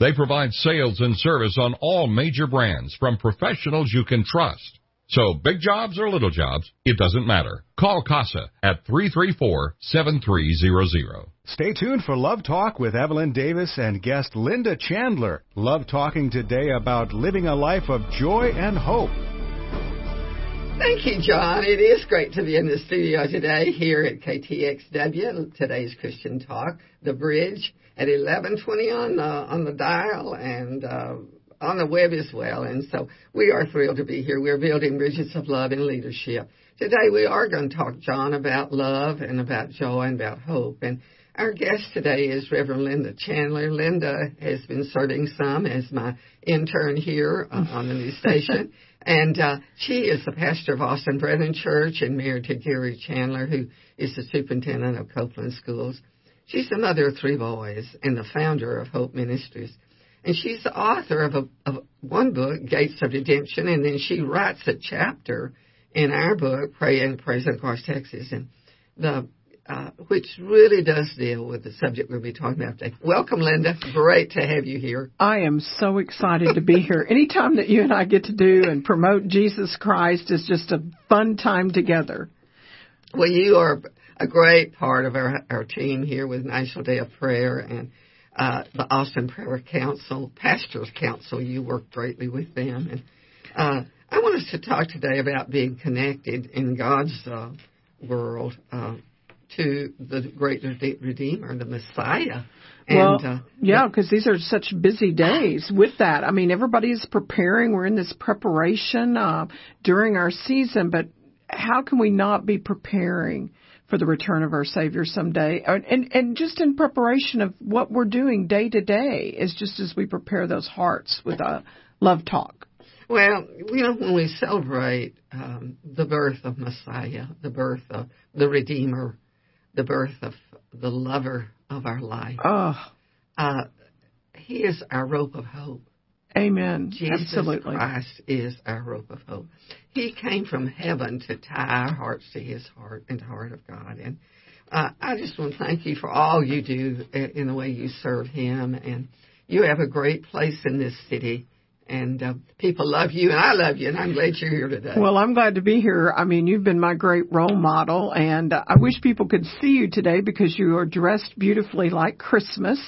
They provide sales and service on all major brands from professionals you can trust. So big jobs or little jobs, it doesn't matter. Call Casa at 334-7300. Stay tuned for Love Talk with Evelyn Davidson and guest Linda Chandler. Love talking today about living a life of joy and hope. Thank you, John. It is great to be in the studio today here at KTXW. Today's Christian Talk, The Bridge at 11:20 on the on the dial and uh, on the web as well. And so we are thrilled to be here. We're building bridges of love and leadership. Today we are going to talk, John, about love and about joy and about hope. And our guest today is Reverend Linda Chandler. Linda has been serving some as my intern here uh, on the new station. And uh, she is the pastor of Austin Brethren Church and married to Gary Chandler, who is the superintendent of Copeland Schools. She's the mother of three boys and the founder of Hope Ministries. And she's the author of, a, of one book, Gates of Redemption, and then she writes a chapter in our book, Praying and Praising Across Texas, and the uh, which really does deal with the subject we'll be talking about today. Welcome, Linda. Great to have you here. I am so excited to be here. Anytime that you and I get to do and promote Jesus Christ is just a fun time together. Well, you are a great part of our, our team here with National Day of Prayer and uh, the Austin Prayer Council, Pastors Council. You work greatly with them. And uh, I want us to talk today about being connected in God's uh, world uh, to the great Redeemer, the Messiah. And, well, uh, yeah, because these are such busy days with that. I mean, everybody's preparing. We're in this preparation uh, during our season, but how can we not be preparing for the return of our Savior someday. And, and just in preparation of what we're doing day to day is just as we prepare those hearts with a love talk. Well, you know, when we celebrate um, the birth of Messiah, the birth of the Redeemer, the birth of the lover of our life, oh. uh, He is our rope of hope. Amen. Jesus Absolutely. Christ is our rope of hope. He came from heaven to tie our hearts to His heart and the heart of God. And uh, I just want to thank you for all you do in the way you serve Him. And you have a great place in this city and uh, people love you, and I love you, and I'm glad you're here today. Well, I'm glad to be here. I mean, you've been my great role model, and uh, I wish people could see you today because you are dressed beautifully like Christmas,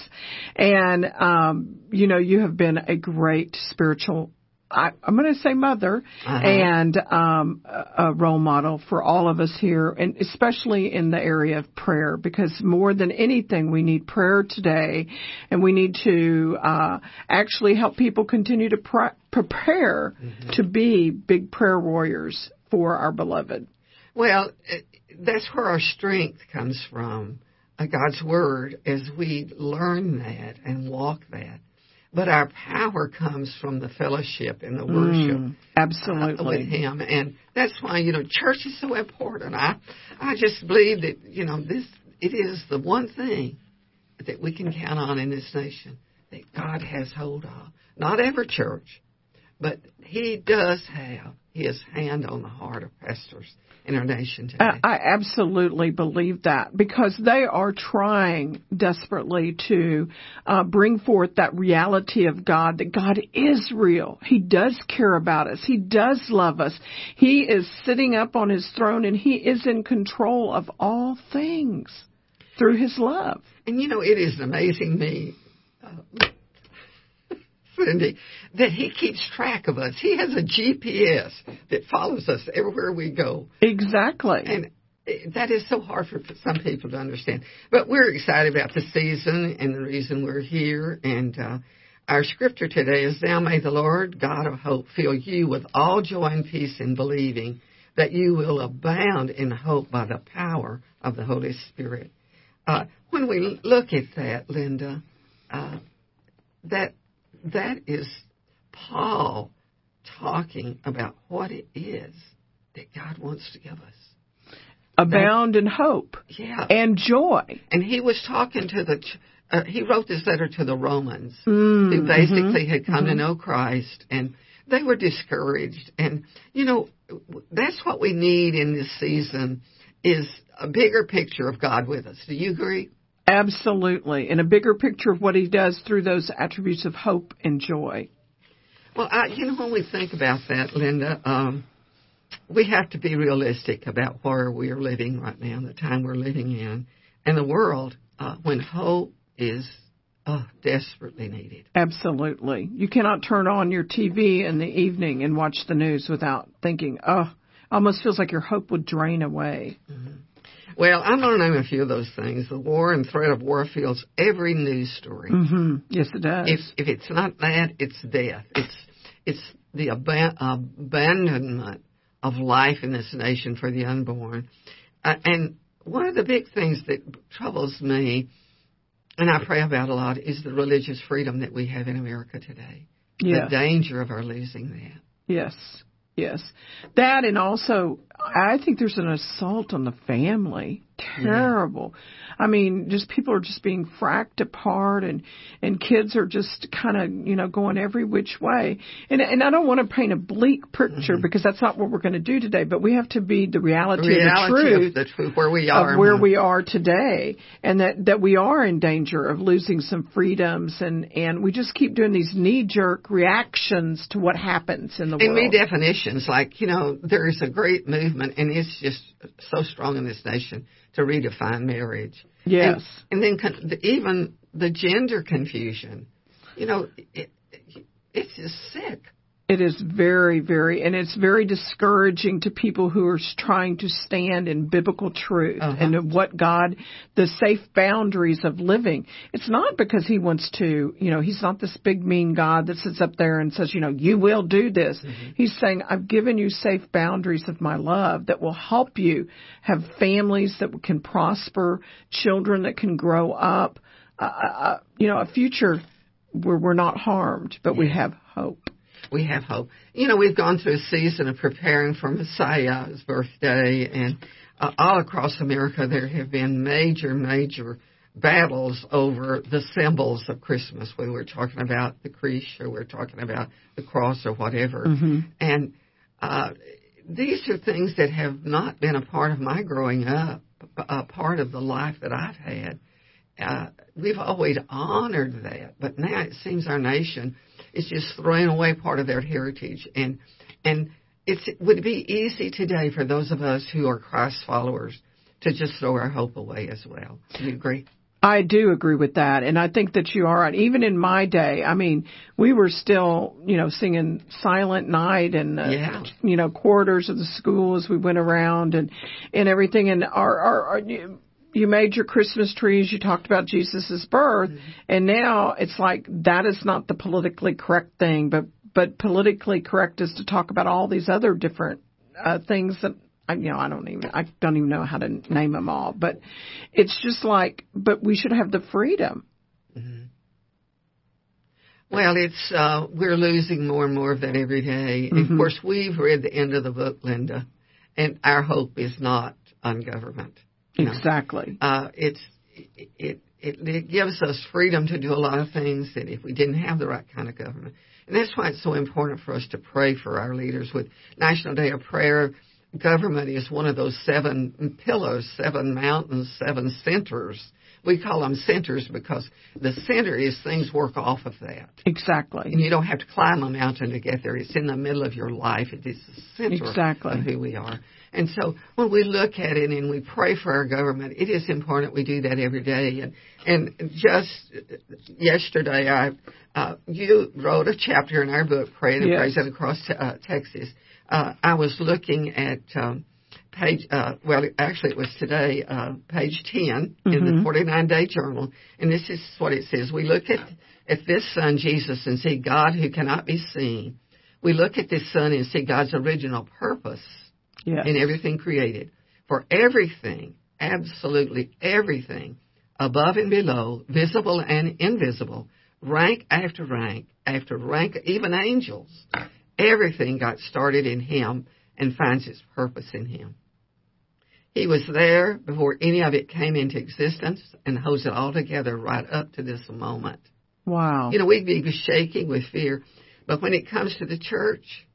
and um, you know you have been a great spiritual I, I'm going to say mother Uh-huh. and um, a role model for all of us here, and especially in the area of prayer, because more than anything, we need prayer today, and we need to uh, actually help people continue to pr- prepare to be big prayer warriors for our beloved. Well, that's where our strength comes from, uh, God's Word, as we learn that and walk that. But our power comes from the fellowship and the worship Mm, uh, with. Him, and that's why you know church is so important. I I just believe that you know this it is the one thing that we can count on in this nation that God has hold of. Not every church, but He does have His hand on the heart of pastors in our nation today. I, I absolutely believe that because they are trying desperately to uh, bring forth that reality of God, that God is real. He does care about us. He does love us. He is sitting up on his throne and he is in control of all things through his love. And you know, it is amazing me, uh, Cindy, that he keeps track of us. He has a GPS that follows us everywhere we go. Exactly. And that is so hard for some people to understand. But we're excited about the season and the reason we're here. And uh, our scripture today is Now may the Lord, God of hope, fill you with all joy and peace in believing that you will abound in hope by the power of the Holy Spirit. Uh, when we look at that, Linda, uh, that that is Paul talking about what it is that God wants to give us. Abound in hope Yeah, and joy. and he was talking to the, uh, he wrote this letter to the Romans, Mm, who basically mhm, had come to mhm. know Christ, and they were discouraged. And you know, that's what we need in this season is a bigger picture of God with us. Do you agree? Absolutely. And a bigger picture of what he does through those attributes of hope and joy. Well, I, you know, when we think about that, Linda, um, we have to be realistic about where we are living right now, the time we're living in, and the world uh, when hope is uh, desperately needed. Absolutely. You cannot turn on your TV in the evening and watch the news without thinking, oh, almost feels like your hope would drain away. Well, I'm going to name a few of those things. The war and threat of war fills every news story. hmm Yes, it does. If if it's not that, it's death. It's it's the aban- abandonment of life in this nation for the unborn. Uh, and one of the big things that troubles me, and I pray about a lot, is the religious freedom that we have in America today. yes. The danger of our losing that. Yes. Yes. That and also I think there's an assault on the family. Terrible. I mean, just people are just being fracked apart and and kids are just kind of, you know, going every which way. And and I don't want to paint a bleak picture because that's not what we're going to do today, but we have to be the reality, Mm-hmm. reality of the truth of the truth where we are. where we are today and that that we are in danger of losing some freedoms and and we just keep doing these knee jerk reactions to what happens in the And world definitions, like, you know, there is a great movement, and it's just so strong in this nation to redefine marriage. yes And, and then con- the, even the gender confusion, you know, it, it, it's just sick. It is very, very, and it's very discouraging to people who are trying to stand in biblical truth Uh-huh. and what God, the safe boundaries of living. It's not because He wants to, you know, He's not this big mean God that sits up there and says, you know, you will do this. He's saying, I've given you safe boundaries of my love that will help you have families that can prosper, children that can grow up, uh, uh, you know, a future where we're not harmed, but we have hope. We have hope. You know, we've gone through a season of preparing for Messiah's birthday, and uh, all across America there have been major, major battles over the symbols of Christmas, we're talking about the creche or we're talking about the cross or whatever. And uh, these are things that have not been a part of my growing up, a part of the life that I've had. Uh, we've always honored that, but now it seems our nation is just throwing away part of their heritage, and and it's, it would be easy today for those of us who are Christ followers to just throw our hope away as well. Do you agree? I do agree with that, and I think that you are right. Even in my day, I mean, we were still, you know, singing Silent Night and uh, Yeah. you know quarters of the school as we went around and and everything. And our our, our you, made your Christmas trees. You talked about Jesus' birth, and now it's like that is not the politically correct thing, but but politically correct is to talk about all these other different uh, things that I, you know, I don't even, I don't even know how to name them all, but it's just like, but we should have the freedom. Well, it's uh, we're losing more and more of that every day. Mm-hmm. Of course, we've read the end of the book, Linda, and our hope is not on government. You know. Exactly. Uh, it's it, it it gives us freedom to do a lot of things that if we didn't have the right kind of government, and that's why it's so important for us to pray for our leaders. With National Day of Prayer, government is one of those seven pillars, seven mountains, seven centers. We call them centers because the center is things work off of that. Exactly. And you don't have to climb a mountain to get there. It's in the middle of your life. It is the center Exactly. of who we are. And so when we look at it and we pray for our government, it is important we do that every day. And and just yesterday, I uh, you wrote a chapter in our book, Praying and Yes. Praising Across uh, Texas. Uh, I was looking at um, page, uh, well, actually it was today, uh, page 10 in the 49 day journal. And this is what it says. We look at, at this son, Jesus, and see God who cannot be seen. We look at this son and see God's original purpose Yes. in everything created. For everything, absolutely everything, above and below, visible and invisible, rank after rank after rank, even angels, everything got started in him and finds its purpose in him. He was there before any of it came into existence and holds it all together right up to this moment. Wow. You know, we'd be shaking with fear, but when it comes to the church,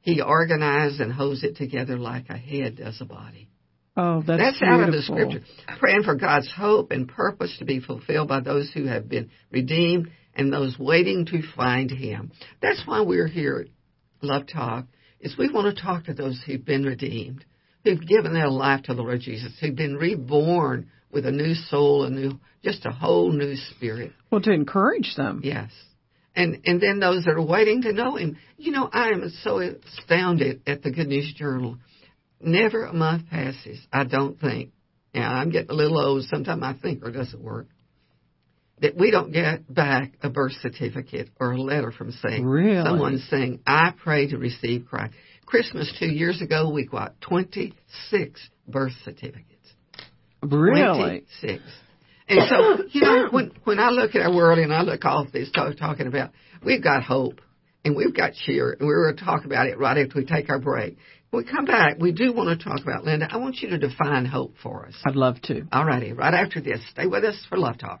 he organized and holds it together like a head does a body. oh, that's, That's beautiful. out of the scripture. Praying for God's hope and purpose to be fulfilled by those who have been redeemed and those waiting to find Him. That's why we're here at Love Talk, is we want to talk to those who've been redeemed, who've given their life to the Lord Jesus, who've been reborn with a new soul, a new, just a whole new spirit. Well, to encourage them. Yes. And and then those that are waiting to know him. You know, I am so astounded at the Good News Journal. Never a month passes, I don't think. Now, I'm getting a little old. Sometimes I think, or does it work? That we don't get back a birth certificate or a letter from saying Really? someone saying, "I pray to receive Christ." Christmas two years ago, we got 26 birth certificates. Really? 26. And so, you know, when when I look at our world and I look off this talk, talking about, we've got hope and we've got cheer, and we're going to talk about it right after we take our break. When we come back, we do want to talk about Linda. I want you to define hope for us. I'd love to. All righty, right after this, stay with us for Love Talk.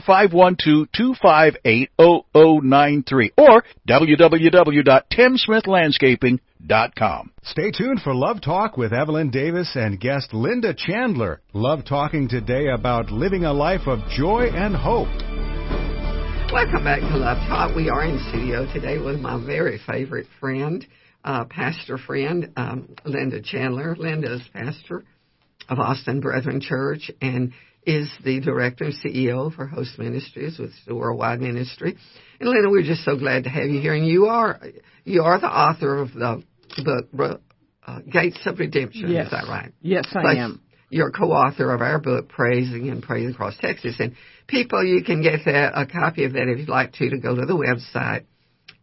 512-258-0093 or www.timsmithlandscaping.com. Stay tuned for Love Talk with Evelyn Davidson and guest Linda Chandler. Love talking today about living a life of joy and hope. Welcome back to Love Talk. We are in studio today with my very favorite friend, uh, pastor friend, um, Linda Chandler. Linda is pastor of Austin Brethren Church and is the director and CEO for Host Ministries with the Worldwide Ministry. And Linda, we're just so glad to have you here. And you are you are the author of the book uh, Gates of Redemption. Yes. Is that right? Yes, I am. You're co-author of our book, Praising and Praising Across Texas. And people, you can get that, a copy of that if you'd like to, to go to the website,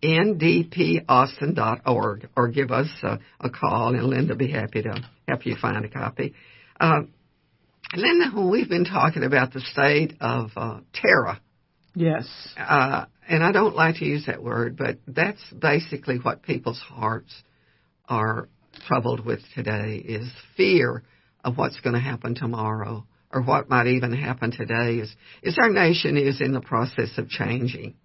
ndpaustin.org, or give us a, a call, and Linda will be happy to help you find a copy. Uh, Linda, when we've been talking about the state of uh, terror, Yes. uh, and I don't like to use that word, but that's basically what people's hearts are troubled with today is fear of what's going to happen tomorrow or what might even happen today is, is our nation is in the process of changing.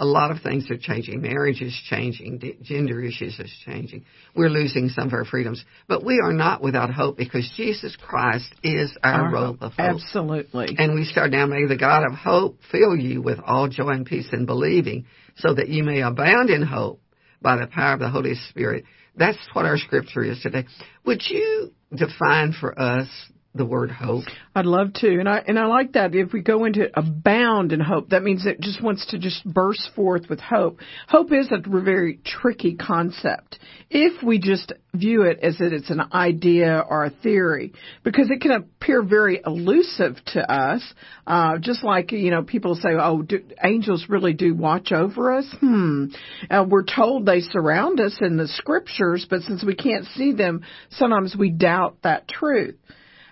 A lot of things are changing. Marriage is changing. D- gender issues is changing. We're losing some of our freedoms, but we are not without hope because Jesus Christ is our, Our rope of hope. Absolutely. And we start now, may the God of hope fill you with all joy and peace in believing, so that you may abound in hope by the power of the Holy Spirit. That's what our scripture is today. Would you define for us the word hope? I'd love to, and I and I like that. If we go into abound in hope, that means it just wants to just burst forth with hope. Hope is a very tricky concept if we just view it as that it's an idea or a theory, because it can appear very elusive to us. Uh, just like you know, people say, "Oh, do, angels really do watch over us." Hmm. Uh, we're told they surround us in the scriptures, but since we can't see them, sometimes we doubt that truth.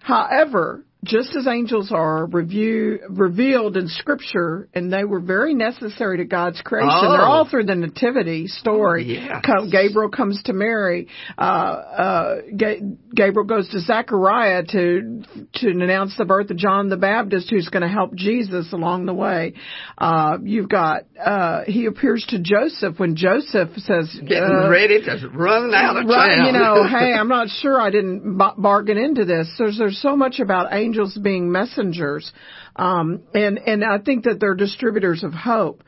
However, just as angels are review, revealed in Scripture, and they were very necessary to God's creation. Oh. They're all through the Nativity story. Oh, yes. Gabriel comes to Mary. Uh, uh, Ga- Gabriel goes to Zechariah to to announce the birth of John the Baptist, who's going to help Jesus along the way. Uh, you've got uh, he appears to Joseph when Joseph says, Getting uh, ready to run out of town. you know, hey, I'm not sure I didn't b- bargain into this. There's there's so much about angels being messengers, um, and and I think that they're distributors of hope.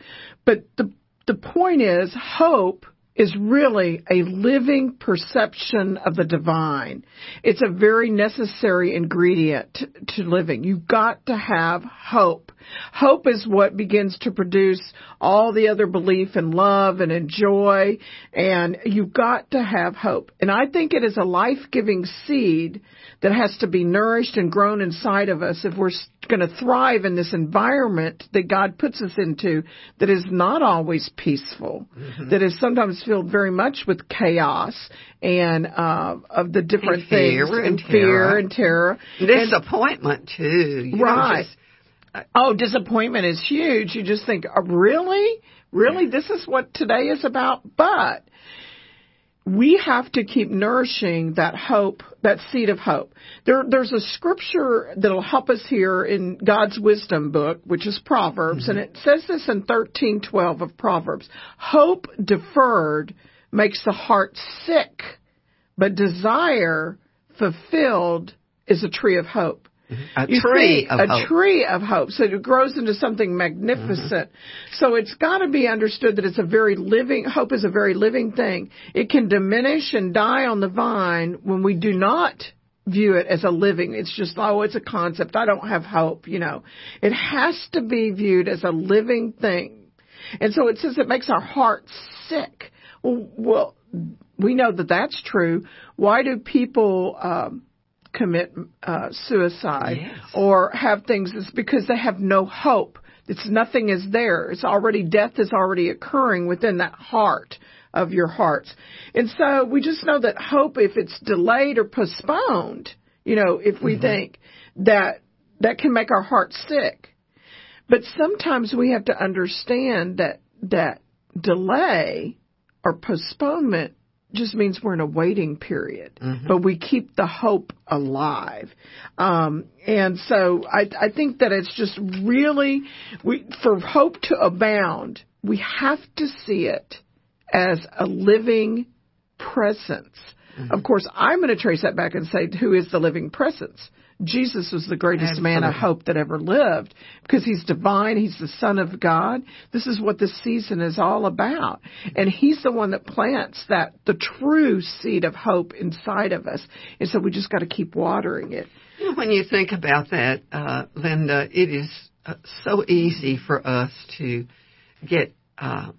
But the the point is, hope is really a living perception of the divine. It's a very necessary ingredient to, to living. You've got to have hope. Hope is what begins to produce all the other belief and love and in joy, and you've got to have hope. And I think it is a life-giving seed that has to be nourished and grown inside of us if we're going to thrive in this environment that God puts us into that is not always peaceful, that is sometimes filled very much with chaos and uh, of the different And fear things and fear and terror. And- Disappointment too. You Right. just- Oh, disappointment is huge. You just think, oh, really? Really? This is what today is about? But we have to keep nourishing that hope, that seed of hope. There, there's a scripture that'll help us here in God's wisdom book, which is Proverbs, mm-hmm. and it says this in 13:12 of Proverbs. Hope deferred makes the heart sick, but desire fulfilled is a tree of hope. A You tree see, of a hope. tree of hope. So it grows into something magnificent. So it's got to be understood that it's a very living, hope is a very living thing. It can diminish and die on the vine when we do not view it as a living. It's just, oh, it's a concept. I don't have hope, you know. It has to be viewed as a living thing. And so it says it makes our hearts sick. Well, well we know that that's true. Why do people, um, commit uh, suicide Yes. or have things it's because they have no hope. It's nothing is there. It's already death is already occurring within that heart of your hearts. And so we just know that hope if it's delayed or postponed, you know, if we think that that can make our hearts sick. But sometimes we have to understand that that delay or postponement just means we're in a waiting period, but we keep the hope alive. Um, and so I, I think that it's just really, we, for hope to abound, we have to see it as a living presence. Of course, I'm going to trace that back and say, who is the living presence? Jesus was the greatest man of hope that ever lived because he's divine. He's the son of God. This is what this season is all about. And he's the one that plants that, the true seed of hope inside of us. And so we just got to keep watering it. When you think about that, uh, Linda, it is uh, so easy for us to get uh,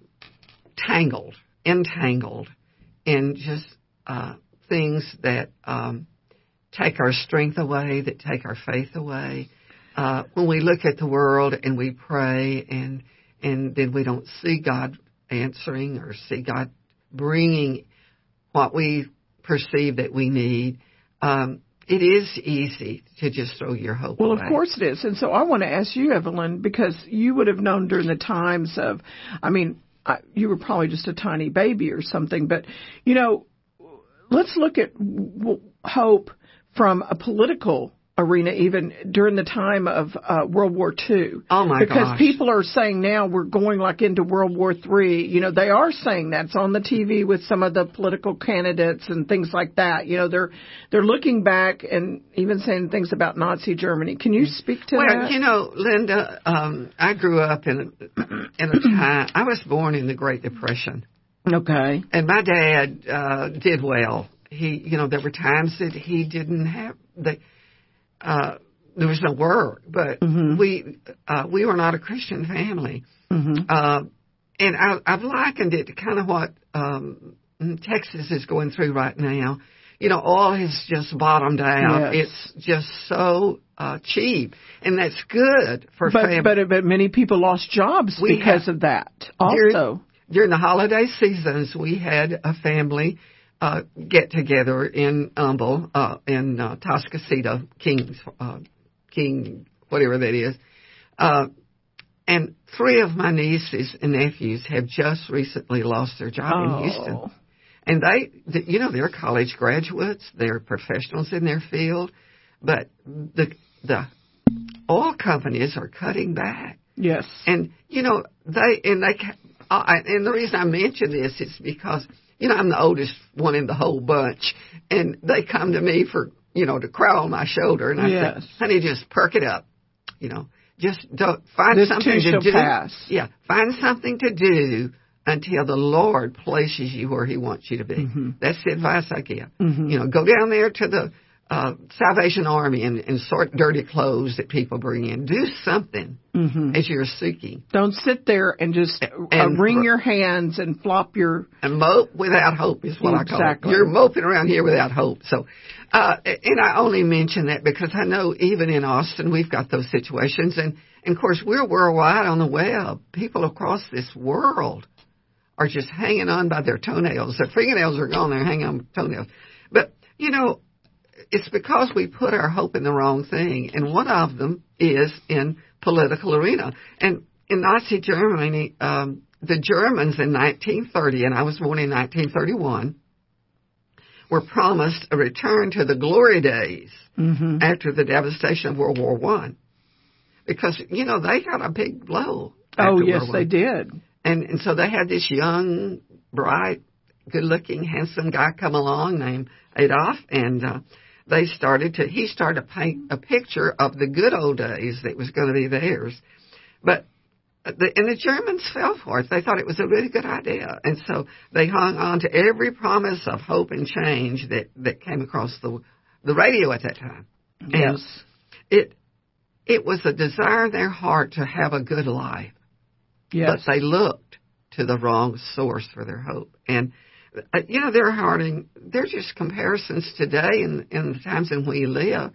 tangled, entangled in just uh, things that um, take our strength away, that take our faith away. Uh, when we look at the world and we pray, and and then we don't see God answering or see God bringing what we perceive that we need. Um, it is easy to just throw your hope away. Well, away. of course it is. And so I want to ask you, Evelyn, because you would have known during the times of, I mean, I, you were probably just a tiny baby or something, but, you know, let's look at w- hope from a political arena even during the time of uh, World War II. Oh, my because gosh. people are saying now we're going like into World War Three. You know, they are saying that's on the TV with some of the political candidates and things like that. You know, they're they're looking back and even saying things about Nazi Germany. Can you speak to well, that? you know, Linda, um, I grew up in a, in a time. I was born in the Great Depression, okay. and my dad uh, did well. He, you know, there were times that he didn't have the. Uh, there was no work, but Mm-hmm. we uh, we were not a Christian family, Mhm. uh, and I, I've likened it to kind of what um, Texas is going through right now. You know, oil has just bottomed out. Yes. It's just so uh, cheap, and that's good for But families. but but many people lost jobs We because have- of that. During- Also. during the holiday seasons, we had a family uh, get together in Humble, uh, in uh, Atascocita, Kings, uh, King, whatever that is. Uh, and three of my nieces and nephews have just recently lost their job in Houston. Oh. And they, th- you know, they're college graduates, they're professionals in their field, but the the oil companies are cutting back. Yes. And you know they and they ca- uh, I- and the reason I mention this is because you know I'm the oldest one in the whole bunch, and they come to me for you know to cry on my shoulder, and I Yes. say, "Honey, just perk it up, you know, just don't find This something to do. pass. Yeah, find something to do." Until the Lord places you where He wants you to be. Mm-hmm. That's the advice I give. You know, go down there to the uh, Salvation Army and, and sort dirty clothes that people bring in. Do something Mhm. as you're seeking. Don't sit there and just uh, And- wring your hands and flop your. And mope without hope is what I call Exactly. it. You're moping around here without hope. So, uh, and I only mention that because I know even in Austin we've got those situations, and, and of course we're worldwide on the web. People across this world are just hanging on by their toenails. Their fingernails are gone. They're hanging on by toenails. But you know, it's because we put our hope in the wrong thing, and one of them is in political arena. And in Nazi Germany, um, the Germans in 1930, and I was born in 1931, were promised a return to the glory days Mm-hmm. after the devastation of World War One, because you know they got a big blow. Oh yes, they did. and and so they had this young, bright, good-looking, handsome guy come along named Adolf, and uh, they started to. He started to paint a picture of the good old days that was going to be theirs, but. The, and the Germans fell for it. They thought it was a really good idea, and so they hung on to every promise of hope and change that that came across the the radio at that time. And Yes. it it was a desire in their heart to have a good life Yes. but they looked to the wrong source for their hope. And you know, they're harding. They're just comparisons today in in the times in we live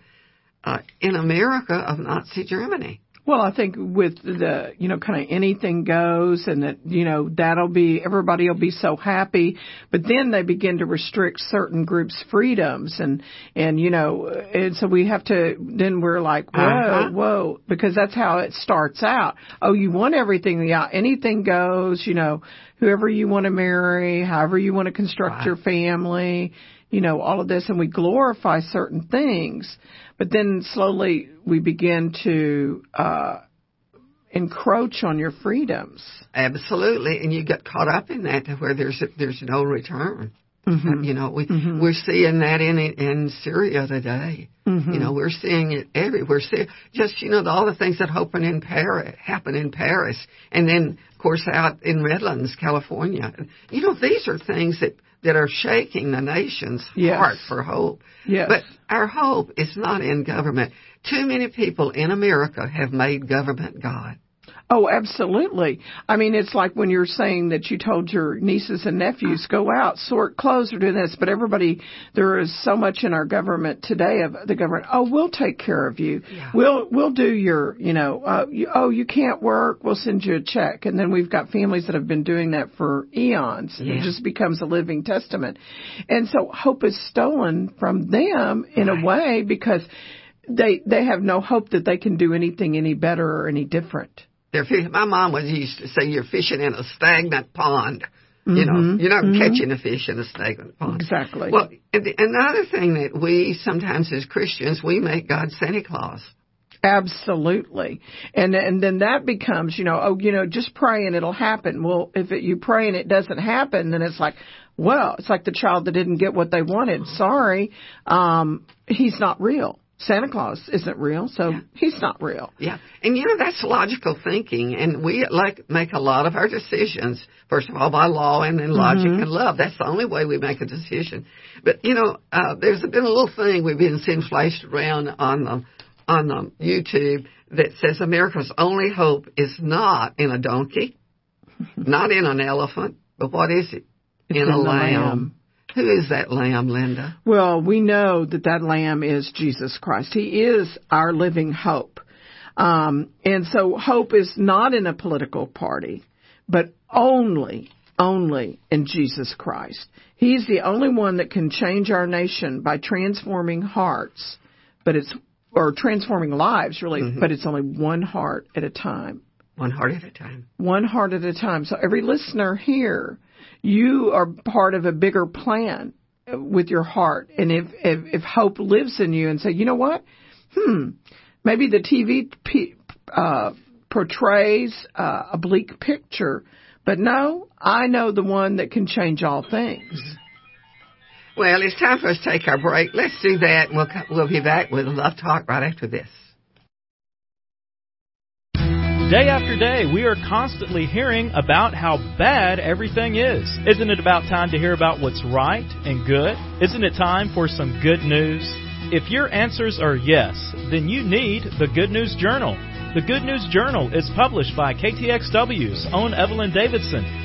uh, in America of Nazi Germany. Well, I think with the, you know, kind of anything goes and that, you know, that'll be, everybody will be so happy. But then they begin to restrict certain groups' freedoms and, and, you know, and so we have to, then we're like, whoa, Uh-huh. whoa, because that's how it starts out. Oh, you want everything, yeah, anything goes, you know, whoever you want to marry, however you want to construct Right. your family, you know, all of this and we glorify certain things. But then slowly we begin to uh, encroach on your freedoms. Absolutely, and you get caught up in that to where there's there's no return. Mm-hmm. You know, we we're seeing that in in Syria today. Mm-hmm. You know, we're seeing it everywhere. See, just you know, all the things that happen in Paris happen in Paris, and then of course out in Redlands, California. You know, these are things that that are shaking the nation's Yes. heart for hope. Yes. But our hope is not in government. Too many people in America have made government God. Oh, absolutely. I mean, it's like when you're saying that you told your nieces and nephews, go out, sort clothes, or do this, but everybody, there is so much in our government today of the government, oh, we'll take care of you. Yeah. We'll, we'll do your, you know, uh, you, oh, you can't work, we'll send you a check. And then we've got families that have been doing that for eons. Yeah. It just becomes a living testament. And so hope is stolen from them in Right. a way because they, they have no hope that they can do anything any better or any different. They're fish- my mom was used to say you're fishing in a stagnant pond. You Mhm. know, you're not Mhm. catching a fish in a stagnant pond. Exactly. Well, and the, another thing that we sometimes as Christians we make God Santa Claus. Absolutely. And and then that becomes, you know, oh, you know, just pray and it'll happen. Well, if it, you pray and it doesn't happen, then it's like, well, it's like the child that didn't get what they wanted. Sorry. Um he's not real. Santa Claus isn't real, so Yeah. he's not real. Yeah, and you know that's logical thinking, and we like make a lot of our decisions first of all by law and then logic and love. That's the only way we make a decision. But you know, uh, there's been a little thing we've been seeing flashed around on the on the YouTube that says America's only hope is not in a donkey, not in an elephant, but what is it? It's in in a lamb. lamb. Who is that lamb, Linda? Well, we know that that lamb is Jesus Christ. He is our living hope. Um, and so hope is not in a political party, but only, only in Jesus Christ. He's the only one that can change our nation by transforming hearts, but it's, or transforming lives really, but it's only one heart at a time One heart at a time. one heart at a time. So every listener here, you are part of a bigger plan with your heart. And if, if, if hope lives in you and say, you know what? Hmm, maybe the TV p- uh, portrays uh, a bleak picture, but no, I know the one that can change all things. Well, it's time for us to take our break. Let's do that, and we'll we'll be back with a Love Talk right after this. Day after day, we are constantly hearing about how bad everything is. Isn't it about time to hear about what's right and good? Isn't it time for some good news? If your answers are yes, then you need the Good News Journal. The Good News Journal is published by KTXW's own Evelyn Davidson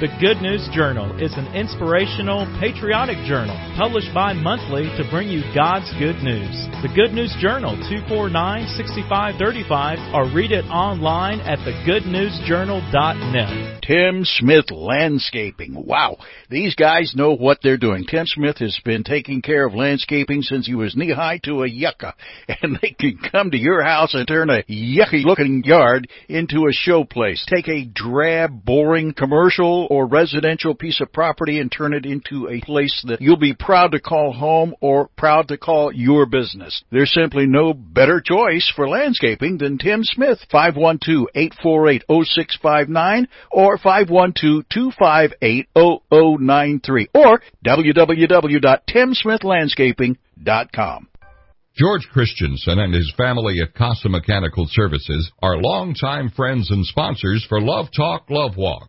The Good News Journal is an inspirational, patriotic journal published bi monthly to bring you God's good news. The Good News Journal 249 6535 or read it online at thegoodnewsjournal.net. Tim Smith Landscaping. Wow. These guys know what they're doing. Tim Smith has been taking care of landscaping since he was knee high to a yucca. And they can come to your house and turn a yucky looking yard into a show place. Take a drab, boring commercial or residential piece of property and turn it into a place that you'll be proud to call home or proud to call your business. There's simply no better choice for landscaping than Tim Smith. 512-848-0659 or 512-258-0093 or www.timsmithlandscaping.com. George Christensen and his family at Casa Mechanical Services are longtime friends and sponsors for Love Talk, Love Walk.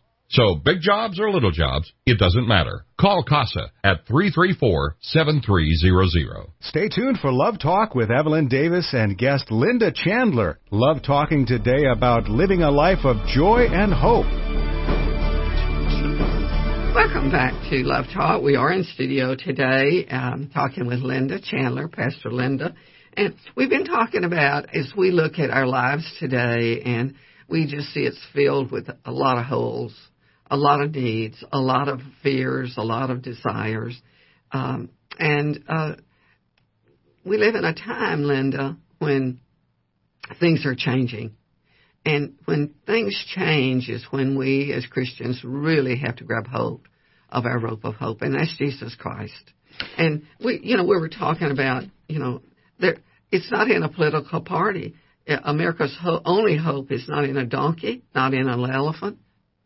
So big jobs or little jobs, it doesn't matter. Call CASA at 334-7300. Stay tuned for Love Talk with Evelyn Davidson and guest Linda Chandler. Love talking today about living a life of joy and hope. Welcome back to Love Talk. We are in studio today um, talking with Linda Chandler, Pastor Linda. And we've been talking about as we look at our lives today and we just see it's filled with a lot of holes, a lot of needs, a lot of fears, a lot of desires. Um, and uh, we live in a time, Linda, when things are changing. And when things change is when we as Christians really have to grab hold of our rope of hope, and that's Jesus Christ. And we, you know, we were talking about, you know, there, it's not in a political party. America's ho- only hope is not in a donkey, not in an elephant,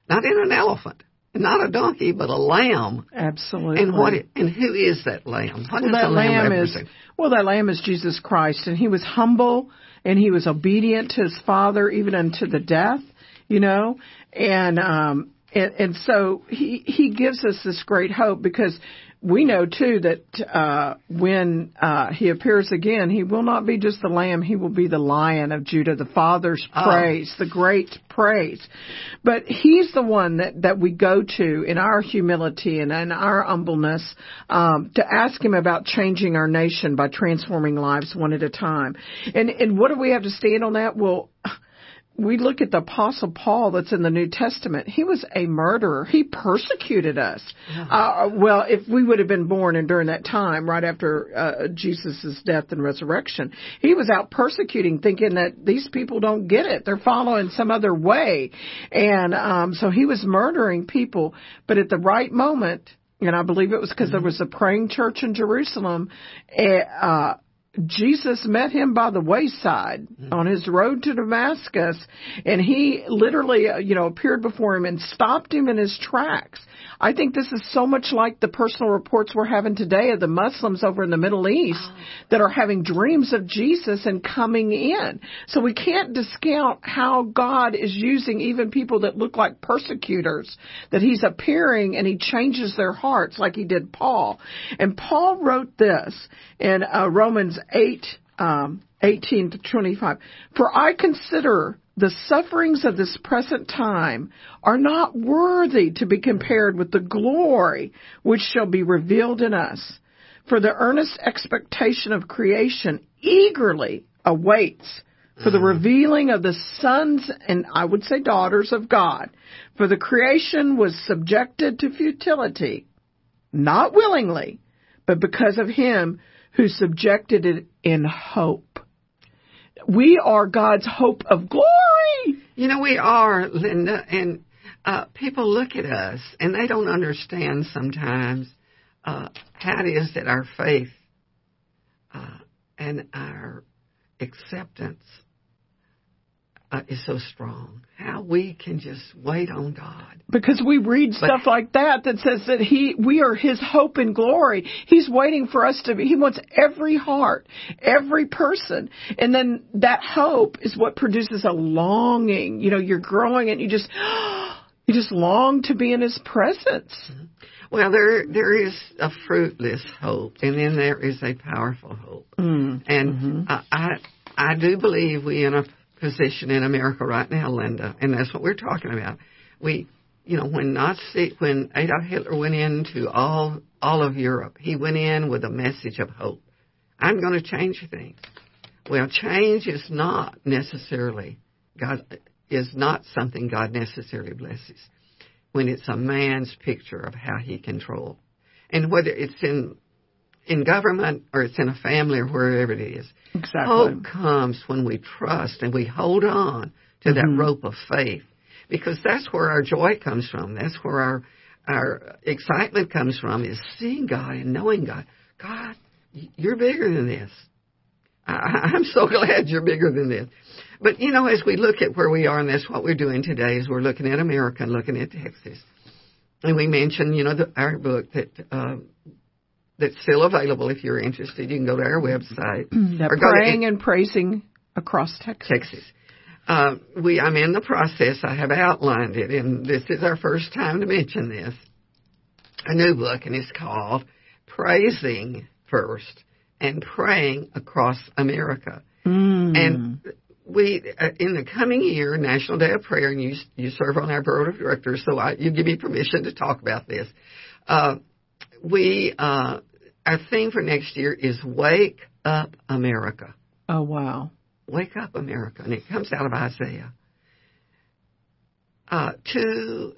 not in an elephant, not a donkey, but a lamb. Absolutely. And what? It, and who is that lamb? What well, that lamb, lamb is well, that lamb is Jesus Christ, and he was humble and he was obedient to his father even unto the death. You know, and um, and, and so he he gives us this great hope because we know too that uh, when uh, he appears again, he will not be just the lamb; he will be the lion of Judah, the Father's Oh. praise, the great praise. But he's the one that that we go to in our humility and in our humbleness um, to ask him about changing our nation by transforming lives one at a time. And and what do we have to stand on that? Well we look at the apostle paul that's in the new testament. He was a murderer. He persecuted us. Uh, well if we would have been born and during that time right after uh, jesus' death and resurrection he was out persecuting thinking that these people don't get it. They're following some other way. And um so he was murdering people but at the right moment and i believe it was because there was a praying church in jerusalem eh, uh Jesus met him by the wayside on his road to Damascus, and he literally, uh, you know, appeared before him and stopped him in his tracks. I think this is so much like the personal reports we're having today of the Muslims over in the Middle East that are having dreams of Jesus and coming in. So we can't discount how God is using even people that look like persecutors, that he's appearing and he changes their hearts like he did Paul. And Paul wrote this in uh, Romans 8, um, 18 to 25. For I consider the sufferings of this present time are not worthy to be compared with the glory which shall be revealed in us. For the earnest expectation of creation eagerly awaits for the revealing of the sons and I would say daughters of God. For the creation was subjected to futility, not willingly, but because of him who subjected it in hope. We are God's hope of glory. You know, we are, Linda, and uh, people look at us and they don't understand sometimes uh, how it is that our faith uh, and our acceptance uh, is so strong. How we can just wait on God. Because we read But- stuff like that that says that he, we are his hope and glory. He's waiting for us to be, he wants every heart, every person. And then that hope is what produces a longing. You know, you're growing and you just, you just long to be in his presence. Well, there there is a fruitless hope, and then there is a powerful hope. Mm. And I, I I do believe we in a position in America right now, Linda, and that's what we're talking about. We, you know, when Nazi, when Adolf Hitler went into all all of Europe, he went in with a message of hope. I'm going to change things. Well, change is not necessarily God is not something God necessarily blesses when it's a man's picture of how he controls. And whether it's in in government or it's in a family or wherever it is. Exactly. Hope comes when we trust and we hold on to that rope of faith because that's where our joy comes from. That's where our our excitement comes from is seeing God and knowing God. God, you're bigger than this. I, I'm so glad you're bigger than this. But you know, as we look at where we are, and that's what we're doing today, is we're looking at America and looking at Texas. And we mentioned, you know, the, our book that uh, that's still available. If you're interested, you can go to our website That or go to praying and praising across Texas. Texas. Uh, we, I'm in the process. I have outlined it, and this is our first time to mention this. A new book, and it's called Praising First and Praying Across America. Mm. And we, uh, in the coming year, National Day of Prayer, and you you serve on our board of directors, so I, you give me permission to talk about this. Uh, we, uh, our theme for next year is Wake Up America. Oh wow. Wake Up America, and it comes out of Isaiah. Uh, two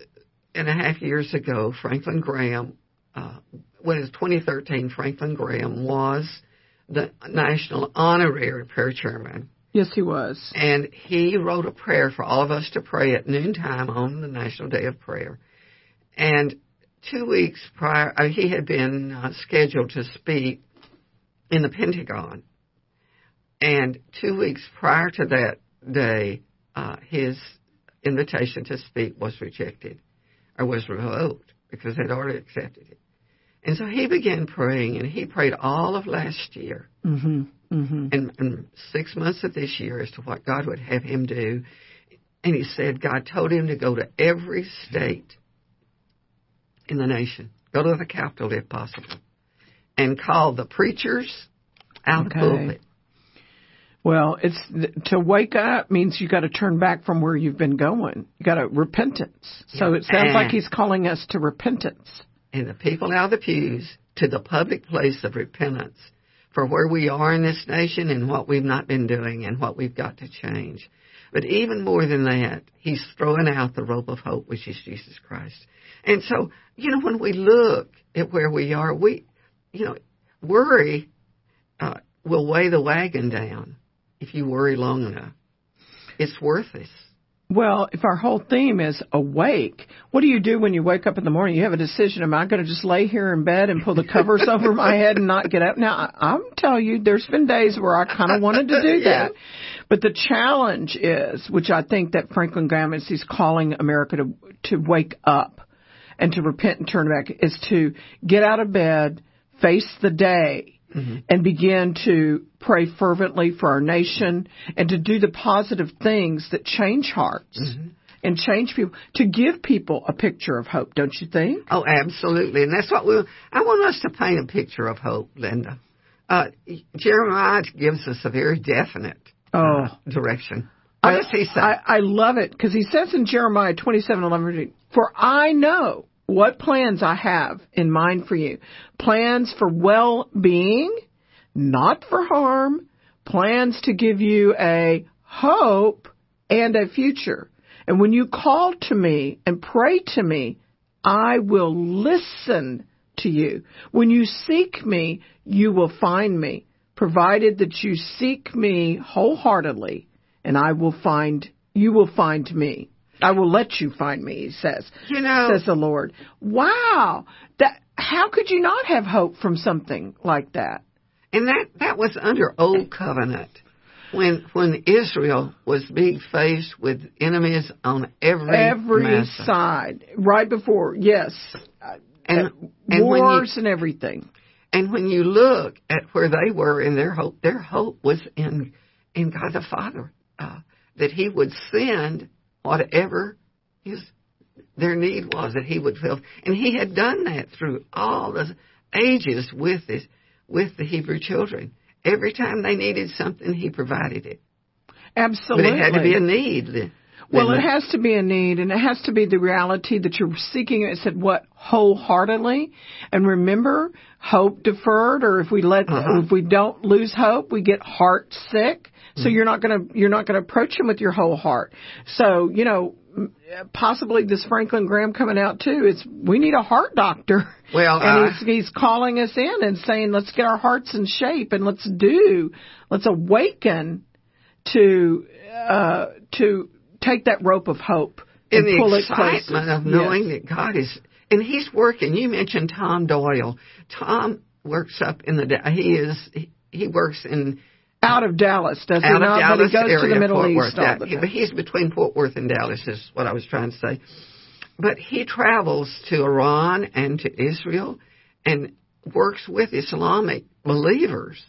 and a half years ago, Franklin Graham, uh, when it was 2013, Franklin Graham was the National Honorary Prayer Chairman. Yes, he was. And he wrote a prayer for all of us to pray at noontime on the National Day of Prayer. And two weeks prior, uh, he had been uh, scheduled to speak in the Pentagon. And two weeks prior to that day, uh, his invitation to speak was rejected or was revoked because they'd already accepted it. And so he began praying, and he prayed all of last year Mm-hmm. Mm-hmm. and, and six months of this year as to what God would have him do. And he said God told him to go to every state in the nation, go to the capital if possible, and call the preachers out Okay. the pulpit. Well, it's to wake up means you got to turn back from where you've been going. You got to repentance. So Yeah. it sounds like he's calling us to repentance. and the people out of the pews to the public place of repentance for where we are in this nation and what we've not been doing and what we've got to change. But even more than that, he's throwing out the rope of hope, which is Jesus Christ. And so, you know, when we look at where we are, we, you know, worry uh, will weigh the wagon down if you worry long enough. It's worthless. Well, if our whole theme is awake, what do you do when you wake up in the morning? You have a decision. Am I going to just lay here in bed and pull the covers over my head and not get up? Now, I'm telling you, there's been days where I kind of wanted to do Yeah. that. But the challenge is, which I think that Franklin Graham is, he's calling America to, to wake up and to repent and turn back, is to get out of bed, face the day, and begin to pray fervently for our nation and to do the positive things that change hearts and change people, to give people a picture of hope, don't you think? Oh, absolutely. And that's what we, I want us to paint a picture of hope, Linda. Uh, Jeremiah gives us a very definite Oh. uh, direction. What does he say? I, I love it because he says in Jeremiah twenty seven eleven, For I know what plans I have in mind for you. Plans for well being, not for harm. Plans to give you a hope and a future. And when you call to me and pray to me, I will listen to you. When you seek me, you will find me, provided that you seek me wholeheartedly, and I will find, you will find me. I will let you find me, he says. You know- says the Lord. Wow. That, how could you not have hope from something like that? and that, that was under Old Covenant. When, when Israel was being faced with enemies on every, Every side, right before, yes, And, uh, and you, wars and everything. And when you look at where they were in their hope, their hope was in in God the Father, uh, that He would send whatever His their need was, that He would fill, and He had done that through all the ages with this with the Hebrew children. Every time they needed something, He provided it, Absolutely. but it had to be a need. Then- Well, it has to be a need, and it has to be the reality that you're seeking. It said what wholeheartedly, and remember, hope deferred, or if we let, Uh-huh. if we don't lose hope, we get heart sick. So you're not gonna, you're not gonna approach him with your whole heart. So you know, possibly this Franklin Graham coming out too. It's we need a heart doctor. Well, and uh, he's he's calling us in and saying, let's get our hearts in shape and let's do, let's awaken to uh, to take that rope of hope in and pull the it closer. excitement of knowing Yes. that God is, and He's working. You mentioned Tom Doyle. Tom works up in the. He is. He, he works in out of Dallas, does he out of not? Dallas but he goes area, to the Middle Fort East Worth. all Yeah, the time. but he's between Fort Worth and Dallas, is what I was trying to say. But he travels to Iran and to Israel, and works with Islamic believers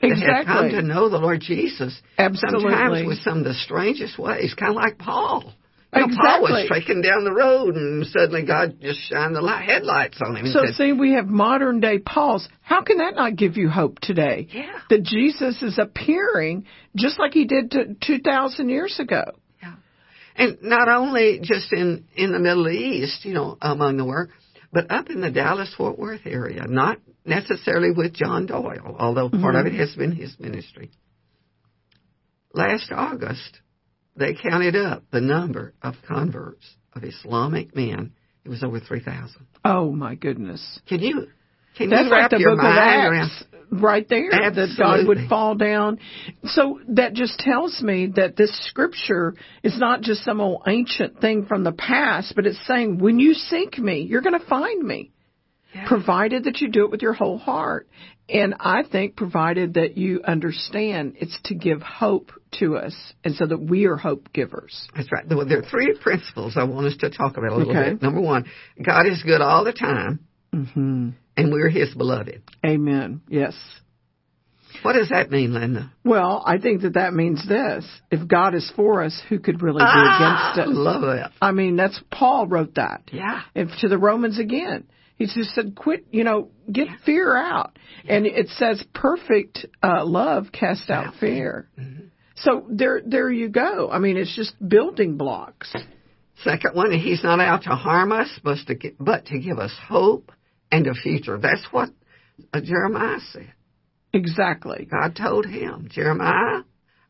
that had come to know the Lord Jesus. Absolutely. Sometimes with some of the strangest ways, kind of like Paul. You know, Paul was Exactly. down the road, and suddenly God just shined the light, headlights on him So said, see, we have modern day Pauls. How can that not give you hope today? Yeah. That Jesus is appearing just like he did to 2,000 years ago. Yeah. And not only just in, in the Middle East, you know, among the work, but up in the Dallas Fort Worth area, not necessarily with John Doyle, although part of mm-hmm. it has been his ministry. Last August, they counted up the number of converts of Islamic men. It was over 3,000. Oh my goodness. Can you, can That's you like wrap the your book of mind around? Acts right there that God would fall down. So that just tells me that this scripture is not just some old ancient thing from the past, but it's saying when you seek me, you're going to find me. Provided that you do it with your whole heart. And I think provided that you understand it's to give hope to us and so that we are hope givers. That's right. There there are three principles I want us to talk about a little Okay. bit. Number one, God is good all the time, hmm and we're His beloved. Amen. Yes. What does that mean, Linda? Well, I think that that means this. If God is for us, who could really be Ah, against us? I love that. I mean, that's Paul wrote that. Yeah. If to the Romans again. He just said, quit, you know, get fear out. And it says perfect uh, love casts out fear. Mm-hmm. So there, there you go. I mean, it's just building blocks. Second one, He's not out to harm us, but to, gi- but to give us hope and a future. That's what uh, Jeremiah said. Exactly. God told him, Jeremiah,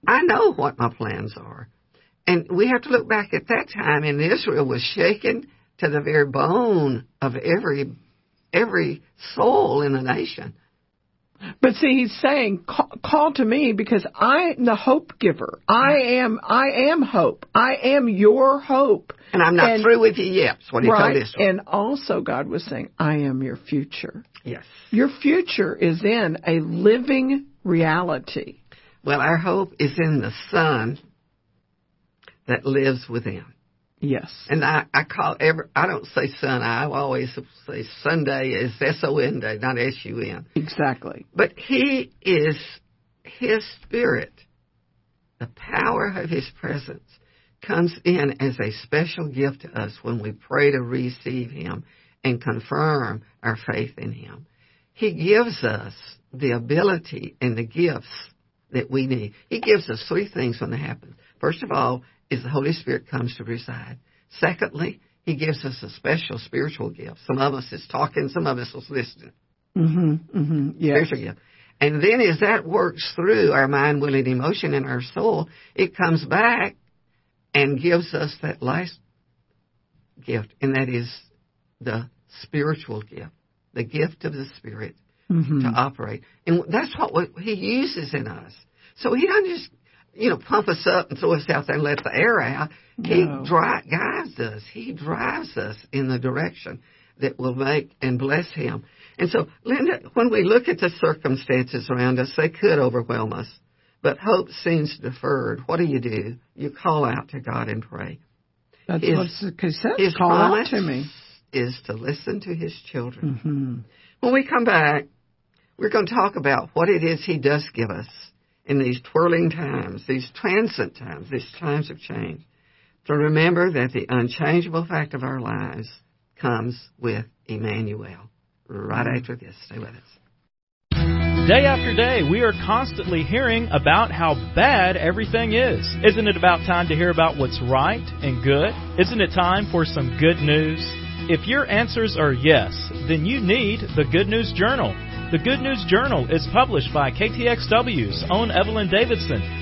I know what my plans are. And we have to look back at that time, and Israel was shaken to the very bone of every every soul in the nation. But see, he's saying, call, call to me because I am the hope giver. I am, I am hope. I am your hope. And I'm not And- through with you yet. That's what he right. told Israel. And also God was saying, I am your future. yes. Your future is in a living reality. Well, our hope is in the Son that lives within. Yes. And I, I call every, I don't say Son, I always say Sunday is S-O-N day, not S-U-N. Exactly. But He is His Spirit. The power of His presence comes in as a special gift to us when we pray to receive Him and confirm our faith in Him. He gives us the ability and the gifts that we need. He gives us three things when they happen. First of all, is the Holy Spirit comes to reside. Secondly, He gives us a special spiritual gift. Some of us is talking, some of us is listening Mm-hmm. Mm-hmm. Yes. spiritual gift. And then as that works through our mind, will, and emotion and our soul, it comes back and gives us that last gift, and that is the spiritual gift, the gift of the Spirit Mm-hmm. to operate. And that's what we- He uses in us. So He doesn't just, you know, pump us up and throw us out there and let the air out. He dri- guides us. He drives us in the direction that will make and bless Him. And so, Linda, when we look at the circumstances around us, they could overwhelm us. But hope seems deferred. What do you do? You call out to God and pray. That's His- what it says. His Call out to me. is to listen to His children. Mm-hmm. When we come back, we're going to talk about what it is He does give us in these twirling times, these transient times, these times of change. To remember that the unchangeable fact of our lives comes with Emmanuel. Right after this, stay with us. Day after day, we are constantly hearing about how bad everything is. Isn't it about time to hear about what's right and good? Isn't it time for some good news? If your answers are yes, then you need the Good News Journal. The Good News Journal is published by KTXW's own Evelyn Davidson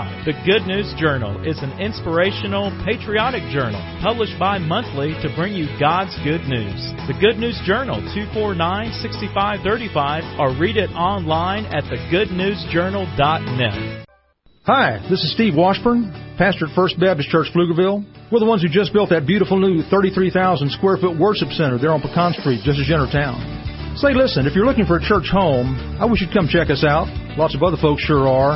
The Good News Journal is an inspirational, patriotic journal published bi monthly to bring you God's good news. The Good News Journal, 249 6535, or read it online at thegoodnewsjournal.net. Hi, this is Steve Washburn, pastor at First Baptist Church, Pflugerville. We're the ones who just built that beautiful new 33,000 square foot worship center there on Pecan Street, just as you town. Say, listen, if you're looking for a church home, I wish you'd come check us out. Lots of other folks sure are.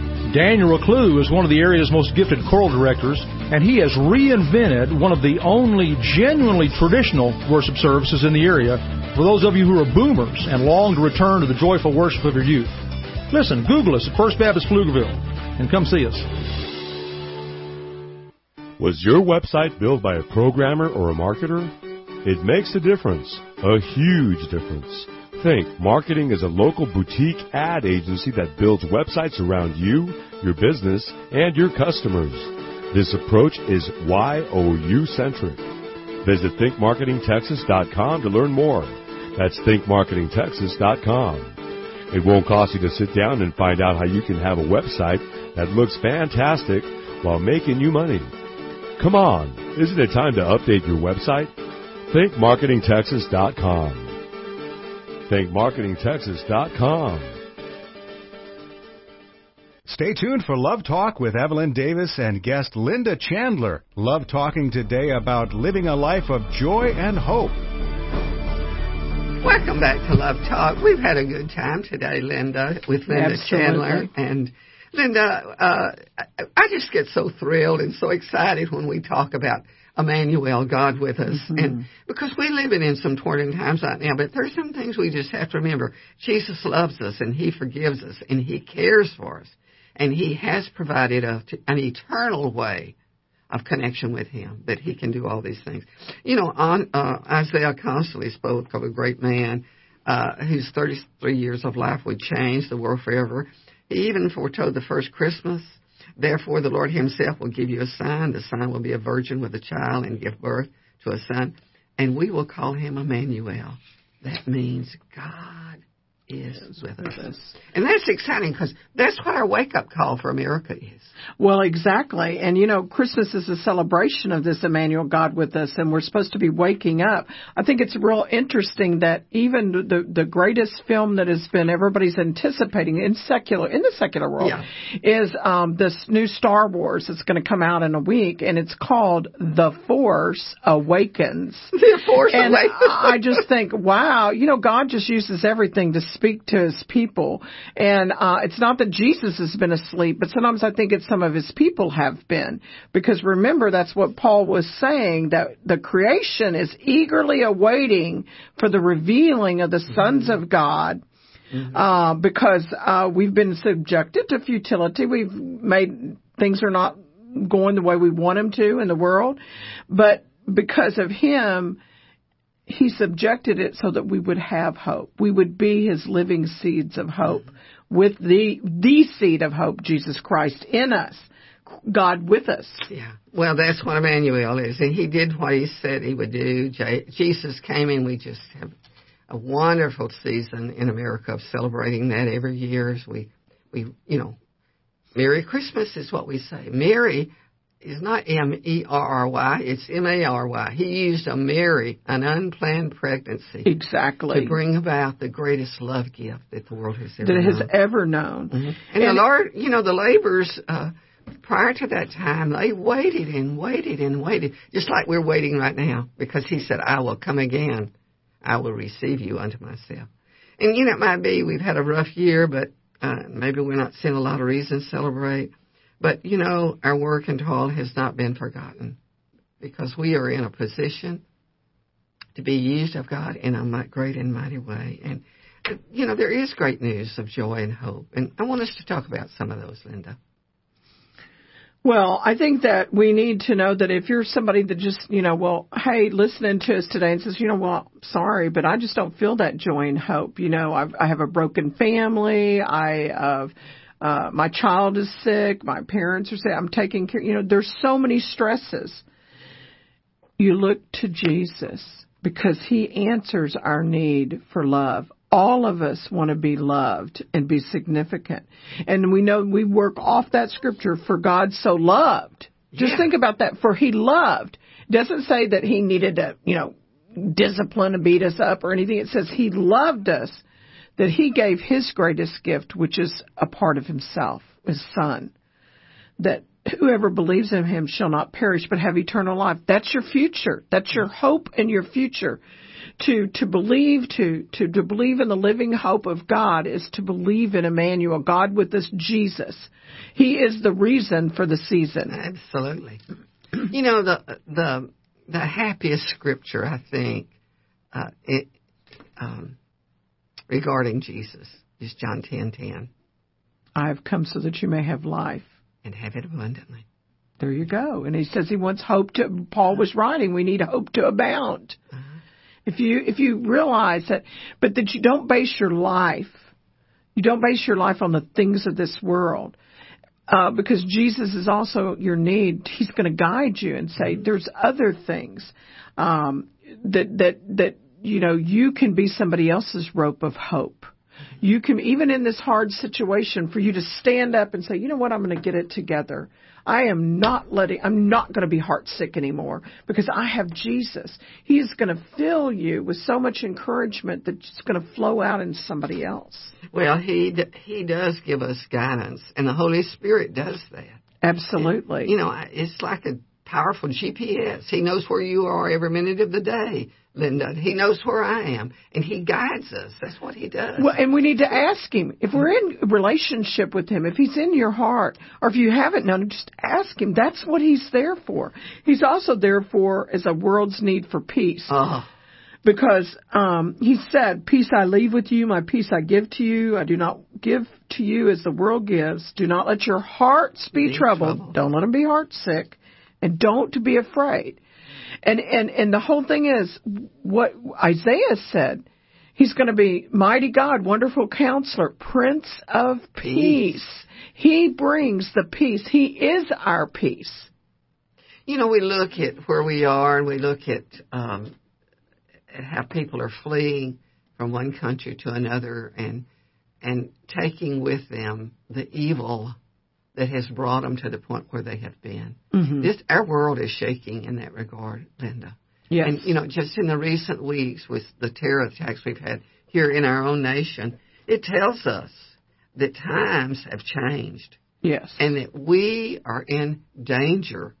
Daniel Reclue is one of the area's most gifted choral directors, and he has reinvented one of the only genuinely traditional worship services in the area for those of you who are boomers and long to return to the joyful worship of your youth. Listen, Google us at First Baptist Pflugerville and come see us. Was your website built by a programmer or a marketer? It makes a difference, a huge difference. Think Marketing is a local boutique ad agency that builds websites around you, your business, and your customers. This approach is YOU centric. Visit thinkmarketingtexas.com to learn more. That's thinkmarketingtexas.com. It won't cost you to sit down and find out how you can have a website that looks fantastic while making you money. Come on, isn't it time to update your website? thinkmarketingtexas.com thinkmarketingtexas.com. Stay tuned for Love Talk with Evelyn Davis and guest Linda Chandler. Love talking today about living a life of joy and hope. Welcome back to Love Talk. We've had a good time today, Linda, with Linda Absolutely. Chandler. And Linda, uh, I just get so thrilled and so excited when we talk about Emmanuel, God with us. Mm-hmm. And because we live in some torturing times right now, but there's some things we just have to remember. Jesus loves us and He forgives us and He cares for us. And He has provided a, an eternal way of connection with Him that He can do all these things. You know, on, uh, Isaiah constantly spoke of a great man, uh, whose 33 years of life would change the world forever. He even foretold the first Christmas. Therefore, the Lord Himself will give you a sign. The sign will be a virgin with a child and give birth to a son, and we will call him Emmanuel. That means God is with us. And that's exciting because that's what our wake up call for America is. Well, exactly. And you know, Christmas is a celebration of this Emmanuel God with us, and we're supposed to be waking up. I think it's real interesting that even the the greatest film that has been everybody's anticipating in secular in the secular world Yeah. is um, this new Star Wars that's going to come out in a week, and it's called The Force Awakens. The Force and Awakens. I just think, wow, you know, God just uses everything to speak to His people, and uh, it's not that Jesus has been asleep, but sometimes I think it's some of His people have been, because remember that's what Paul was saying that the creation is eagerly awaiting for the revealing of the sons of God. Uh, because uh, we've been subjected to futility. We've made things are not going the way we want them to in the world, but because of Him, He subjected it so that we would have hope. We would be His living seeds of hope with the the seed of hope, Jesus Christ in us, God with us. Yeah. Well, that's what Emmanuel is. And he did what he said he would do. Jesus came and We just have a wonderful season in America of celebrating that every year as we, we, you know, Merry Christmas is what we say. Mary is not M-E-R-R-Y, it's M-A-R-Y. He used a Mary, an unplanned pregnancy. Exactly. To bring about the greatest love gift that the world has ever that known. has ever known. Mm-hmm. And, the Lord, you know, the laborers, uh, prior to that time, they waited and waited and waited, just like we're waiting right now, because He said, I will come again. I will receive you unto myself. And, you know, it might be we've had a rough year, but uh, maybe we're not seeing a lot of reasons to celebrate. But, you know, our work and toil has not been forgotten because we are in a position to be used of God in a great and mighty way. And, you know, there is great news of joy and hope. And I want us to talk about some of those, Linda. Well, I think that we need to know that if you're somebody that just, you know, well, hey, listening to us today and says, you know, well, sorry, but I just don't feel that joy and hope. You know, I've, I have a broken family. I, uh, uh, my child is sick. My parents are sick. I'm taking care. You know, there's so many stresses. You look to Jesus because He answers our need for love all of us want to be loved and be significant. And we know we work off that scripture for God so loved. Just Yeah. think about that. For he loved. It doesn't say that he needed to, you know, discipline and beat us up or anything. It says he loved us, that he gave his greatest gift, which is a part of himself, his son. That whoever believes in him shall not perish but have eternal life. That's your future. That's your hope and your future to to believe to to to believe in the living hope of God is to believe in Emmanuel, God with us, Jesus. He is the reason for the season. Absolutely. You know the the the happiest scripture I think uh, it, um, regarding Jesus is John ten ten I have come so that you may have life. and have it abundantly. There you go. And he says he wants hope to Paul was writing, we need hope to abound. If you if you realize that but that you don't base your life you don't base your life on the things of this world. Uh, because Jesus is also your need. He's going to guide you and say, "There's other things um, that that that you know you can be somebody else's rope of hope. You can even in this hard situation for you to stand up and say, "You know what? I'm going to get it together. I am not letting. I'm not going to be heart sick anymore because I have Jesus. He is going to fill you with so much encouragement that it's going to flow out in somebody else." Well, he he does give us guidance, and the Holy Spirit does that. Absolutely. You know, I- it's like a powerful GPS. He knows where you are every minute of the day, Linda. He knows where I am, and he guides us. That's what he does. Well, and we need to ask him if we're in a relationship with him, if he's in your heart, or if you haven't known just ask him. That's what he's there for. He's also there for as a world's need for peace. Oh, Because um, he said, "Peace I leave with you, my peace I give to you. I do not give to you as the world gives. Do not let your hearts be, Be troubled. troubled. Don't let them be heart sick, and don't be afraid." And and and the whole thing is what Isaiah said. He's going to be mighty God, wonderful counselor, Prince of peace. He brings the peace. He is our peace. you know, we look at where we are, and we look at um, at how people are fleeing from one country to another, and and taking with them the evil that has brought them to the point where they have been. Mm-hmm. This our world is shaking in that regard, Linda. Yes. And you know, just in the recent weeks with the terror attacks we've had here in our own nation, it tells us that times have changed yes. and that we are in danger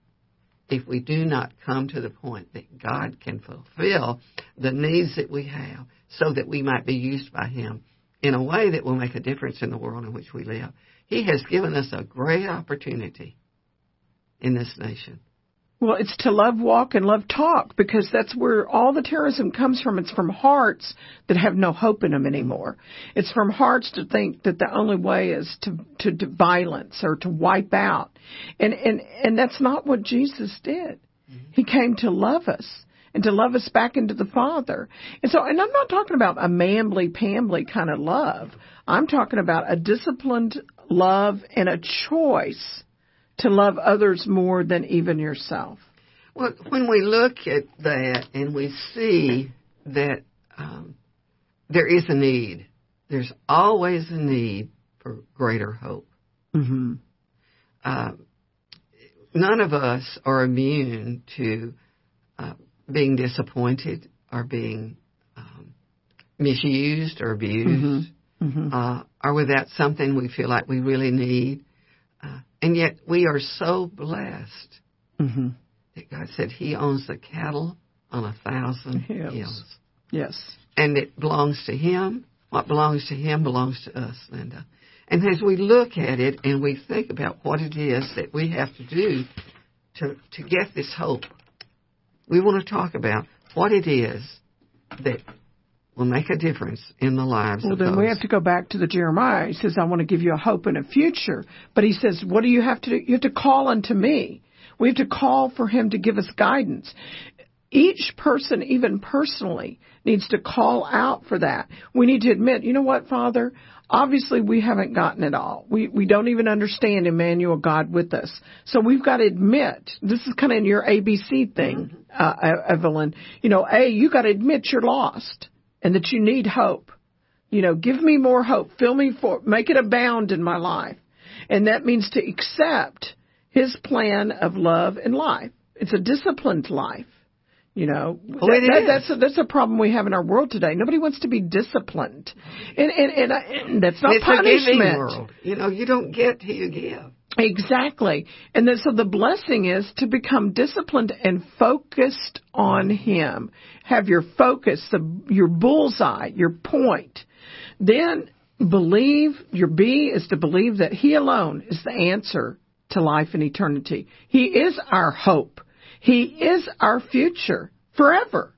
if we do not come to the point that God can fulfill the needs that we have so that we might be used by Him in a way that will make a difference in the world in which we live. He has given us a great opportunity in this nation. Well, it's to love walk and love talk because that's where all the terrorism comes from. It's from hearts that have no hope in them anymore. It's from hearts to think that the only way is to to, to violence or to wipe out, and and and that's not what Jesus did. Mm-hmm. He came to love us and to love us back into the Father. And so, and I'm not talking about a mambly pambly kind of love. I'm talking about a disciplined love and a choice to love others more than even yourself. Well, when we look at that and we see that um, there is a need, there's always a need for greater hope. Mm-hmm. Uh, none of us are immune to uh, being disappointed or being um, misused or abused, Mm-hmm. uh, or without something we feel like we really need. Uh, and yet we are so blessed Mm-hmm. that God said He owns the cattle on a thousand Hills. hills. Yes. And it belongs to Him. What belongs to Him belongs to us, Linda. And as we look at it and we think about what it is that we have to do to, to get this hope, we want to talk about what it is that will make a difference in the lives Well, of then we have to go back to the Jeremiah. He says, I want to give you a hope and a future. But he says, what do you have to do? You have to call unto me. We have to call for him to give us guidance. Each person, even personally, needs to call out for that. We need to admit, you know what, Father? Obviously, we haven't gotten it all. We we don't even understand Emmanuel, God with us. So we've got to admit this is kind of in your ABC thing, uh, Evelyn. You know, a you got to admit you're lost and that you need hope. You know, give me more hope. Fill me for, make it abound in my life. And that means to accept his plan of love and life. It's a disciplined life. You know, it that, is. that's a, that's a problem we have in our world today. Nobody wants to be disciplined, and and, and, I- and that's not it's a giving punishment. world. You know, you don't get till you give. Exactly. And then, so the blessing is to become disciplined and focused on Him. Have your focus, the, your bullseye, your point. Then believe, your B is to believe that He alone is the answer to life and eternity. He is our hope. He is our future forever.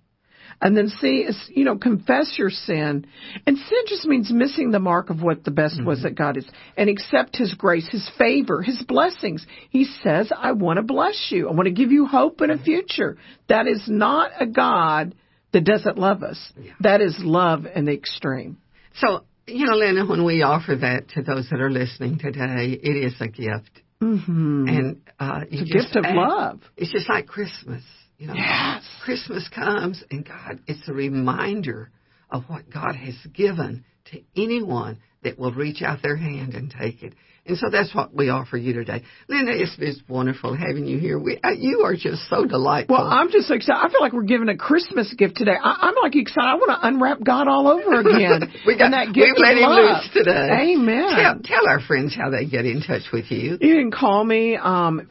And then C is, you know, confess your sin. And sin just means missing the mark of what the best was that God is. And accept His grace, His favor, His blessings. He says, I want to bless you. I want to give you hope and a future. That is not a God that doesn't love us. That is love in the extreme. So, you know, Lena, when we offer that to those that are listening today, it is a gift. Mm-hmm. And uh, It's a gift of ask- love. It's just like Christmas. You know, Yes. Christmas comes, and God, it's a reminder of what God has given to anyone that will reach out their hand and take it. And so that's what we offer you today. Linda, it's, it's wonderful having you here. We, uh, you are just so delightful. Well, I'm just so excited. I feel like we're giving a Christmas gift today. I, I'm like excited. I want to unwrap God all over again. we got, and that gift we've let him loose today. Amen. Tell, tell our friends how they get in touch with you. You can call me um,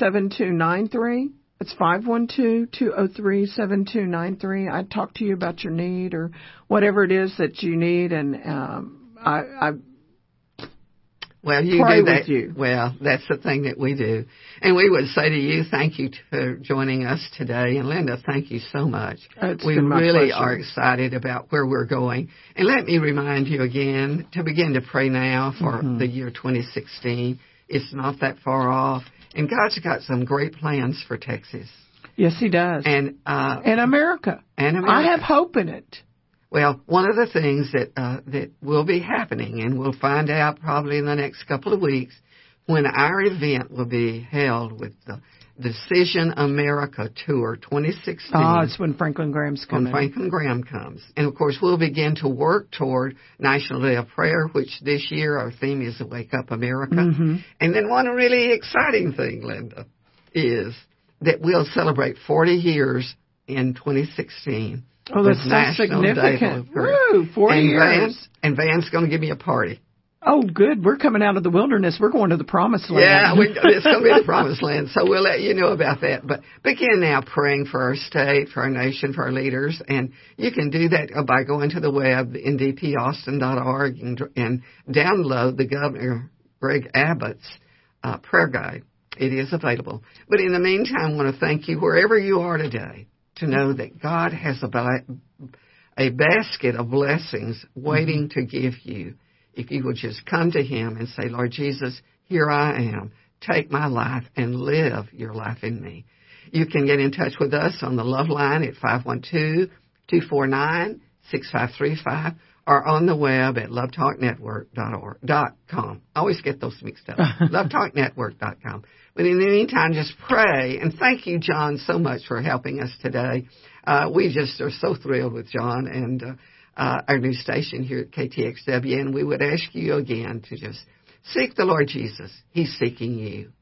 512-203-7293. It's 512-203-7293. I'd talk to you about your need or whatever it is that you need, and um, I, I Well, you pray do that. you. Well, that's the thing that we do. And we would say to you, thank you for joining us today. And Linda, thank you so much. It's we really pleasure. are excited about where we're going. And let me remind you again to begin to pray now for Mm-hmm. the year 2016. It's not that far off. And God's got some great plans for Texas. yes, He does. And, uh, And America. and America. I have hope in it. Well, one of the things that uh, that will be happening, and we'll find out probably in the next couple of weeks, when our event will be held with the Decision America Tour 2016. Oh, it's when Franklin Graham's comes. when. Franklin Graham comes. And of course, we'll begin to work toward National Day of Prayer, which this year our theme is Wake Up America. Mm-hmm. And then one really exciting thing, Linda, is that we'll celebrate 40 years in 2016. Oh, that's so National significant. Woo, 40 and years. Van, and Van's going to give me a party. Oh, good. We're coming out of the wilderness. We're going to the promised land. Yeah, we, it's going to be the promised land. So we'll let you know about that. But begin now praying for our state, for our nation, for our leaders. And you can do that by going to the web, ndpaustin.org, and, and download the Governor Greg Abbott's uh, prayer guide. It is available. But in the meantime, I want to thank you wherever you are today to know that God has a, a basket of blessings waiting to give you if you will just come to Him and say, Lord Jesus, here I am. Take my life and live your life in me. You can get in touch with us on the Love Line at 512-249-6535 or on the web at lovetalknetwork.com. I always get those mixed up. lovetalknetwork.com. But in the meantime, just pray. And thank you, John, so much for helping us today. Uh, we just are so thrilled with John and uh, uh, our new station here at KTXW. And we would ask you again to just seek the Lord Jesus. He's seeking you.